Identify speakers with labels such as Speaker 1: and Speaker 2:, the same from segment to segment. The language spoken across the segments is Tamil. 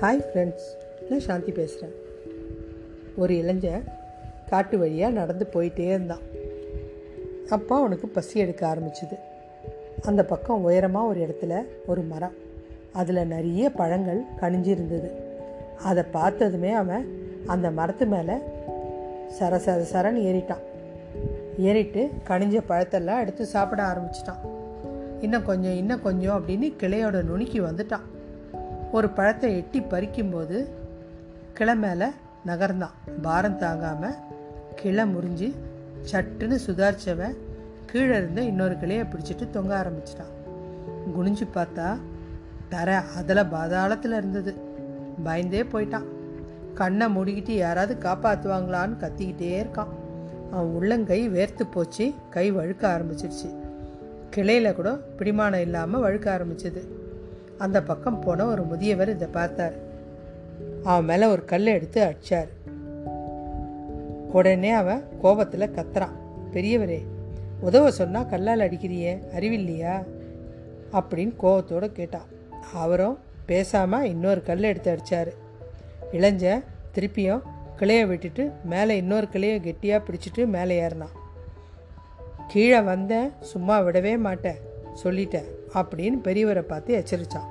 Speaker 1: ஹாய் ஃப்ரெண்ட்ஸ் நான் சாந்தி பேசுகிறேன் ஒரு இளைஞன் காட்டு வழியாக நடந்து போயிட்டே இருந்தான். அப்போ அவனுக்கு பசி எடுக்க ஆரம்பிச்சுது. அந்த பக்கம் உயரமாக ஒரு இடத்துல ஒரு மரம். அதில் நிறைய பழங்கள் கனிஞ்சுருந்தது. அதை பார்த்ததுமே அவன் அந்த மரத்து மேலே சர சர சரன்னு ஏறிட்டான். ஏறிட்டு கனிஞ்ச பழத்தெல்லாம் எடுத்து சாப்பிட ஆரம்பிச்சிட்டான். இன்னும் கொஞ்சம் இன்னும் கொஞ்சம் அப்படின்னு கிளையோட நுணுக்கி வந்துட்டான். ஒரு பழத்தை எட்டி பறிக்கும்போது கிளை மேலே நகர்ந்தான். பாரம் தாங்காமல் கிளை முறிஞ்சு சட்டுன்னு சுதாரிச்சவன் கீழே இருந்த இன்னொரு கிளையை பிடிச்சிட்டு தொங்க ஆரம்பிச்சிட்டான். குனிஞ்சு பார்த்தா தர அதில் பாதாளத்தில் இருந்தது. பயந்தே போயிட்டான். கண்ணை மூடிக்கிட்டு யாராவது காப்பாற்றுவாங்களான்னு கத்திக்கிட்டே இருக்கான். அவன் உள்ளங்கை வேர்த்து போச்சு கை வழுக்க ஆரம்பிச்சிருச்சு. கிளையில் கூட பிடிமானம் இல்லாமல் வழுக்க ஆரம்பிச்சது. அந்த பக்கம் போன ஒரு முதியவர் இதை பார்த்தார். அவன் மேலே ஒரு கல்லை எடுத்து அடித்தார் உடனே அவன் கோபத்தில் கத்துறான். பெரியவரே உதவ சொன்னால் கல்லால் அடிக்கிறியே அறிவில்லையா? அப்படின்னு கோபத்தோடு கேட்டான். அவரும் பேசாமல் இன்னொரு கல் எடுத்து அடித்தார் இளைஞ திருப்பியும் கிளையை விட்டுட்டு மேலே இன்னொரு கிளையை கெட்டியாக பிடிச்சிட்டு மேலே ஏறினான். கீழே வந்தேன் சும்மா விடவே மாட்டேன் சொல்லிட்டேன். அப்படின்னு பெரியவரை பார்த்து எச்சரித்தான்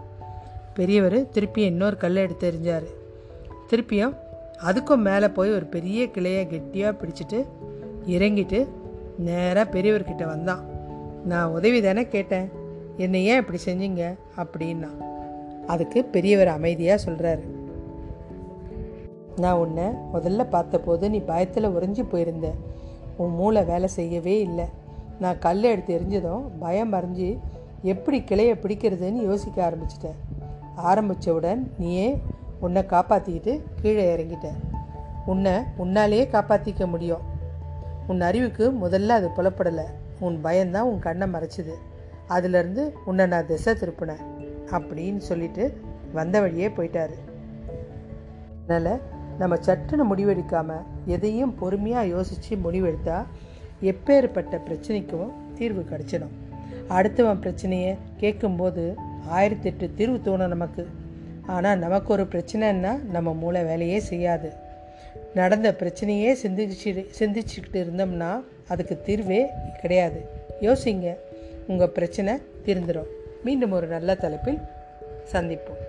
Speaker 1: பெரியவர் திருப்பி இன்னொரு கல்லை எடுத்து எறிஞ்சார். திருப்பியும் அதுக்கும் மேலே போய் ஒரு பெரிய கிளையை கெட்டியாக பிடிச்சிட்டு இறங்கிட்டு நேராக பெரியவர்கிட்ட வந்தான். நான் உதவி தானே கேட்டேன். என்னை ஏன் இப்படி செஞ்சீங்க? அப்படின்னா. அதுக்கு பெரியவர் அமைதியாக சொல்கிறாரு. நான் உன்னை முதல்ல பார்த்தபோது நீ பயத்தில் உறைஞ்சி போயிருந்த உன் மூளை வேலை செய்யவே இல்லை. நான் கல் எடுத்து எரிஞ்சதும் பயம் மறைஞ்சு எப்படி கிளையை பிடிக்கிறதுன்னு யோசிக்க ஆரம்பிச்சிட்டேன். ஆரம்பித்தவுடன் நீயே உன்னை காப்பாற்றிக்கிட்டு கீழே இறங்கிட்ட. உன்னை உன்னாலேயே காப்பாற்றிக்க முடியும். உன் அறிவுக்கு முதல்ல அது புலப்படலை. உன் பயம்தான் உன் கண்ணை மறைச்சிது. அதுலேருந்து உன்னை நான் திசை திருப்பினேன் அப்படின்னு சொல்லிட்டு வந்த வழியே போயிட்டாரு. அதனால் நம்ம சட்டுன்னு முடிவெடுக்காமல் எதையும் பொறுமையாக யோசித்து முடிவெடுத்தா எப்பேற்பட்ட பிரச்சனைக்கும் தீர்வு கிடச்சிடும். அடுத்தவன் பிரச்சனையை கேட்கும்போது ஆயிரத்தெட்டு தீர்வு தோணும் நமக்கு. ஆனால் நமக்கு ஒரு பிரச்சனைன்னா நம்ம மூளை வேலையே செய்யாது. நடந்த பிரச்சனையே சிந்திச்சு சிந்திச்சுக்கிட்டு இருந்தோம்னா அதுக்கு தீர்வே கிடையாது. யோசிங்க உங்கள் பிரச்சனை தீர்ந்துடும் மீண்டும் ஒரு நல்ல தலைப்பில் சந்திப்போம்.